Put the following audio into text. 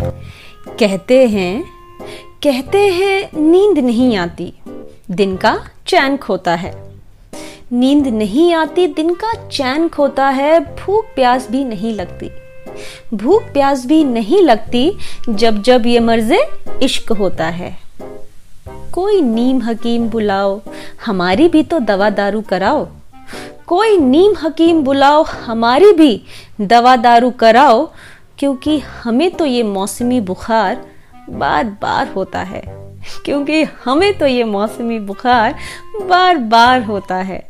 कहते हैं कहते हैं नींद नहीं आती, दिन का चैन खोता है। नींद नहीं आती, दिन का चैन खोता है, भूख प्यास भी नहीं लगती। भूख प्यास भी नहीं लगती, जब जब ये मर्जे इश्क होता है। कोई नीम हकीम बुलाओ, हमारी भी तो दवा दारू कराओ। कोई नीम हकीम बुलाओ, हमारी भी दवा दारू कराओ क्योंकि हमें तो ये मौसमी बुखार बार बार होता है। क्योंकि हमें तो ये मौसमी बुखार बार बार होता है।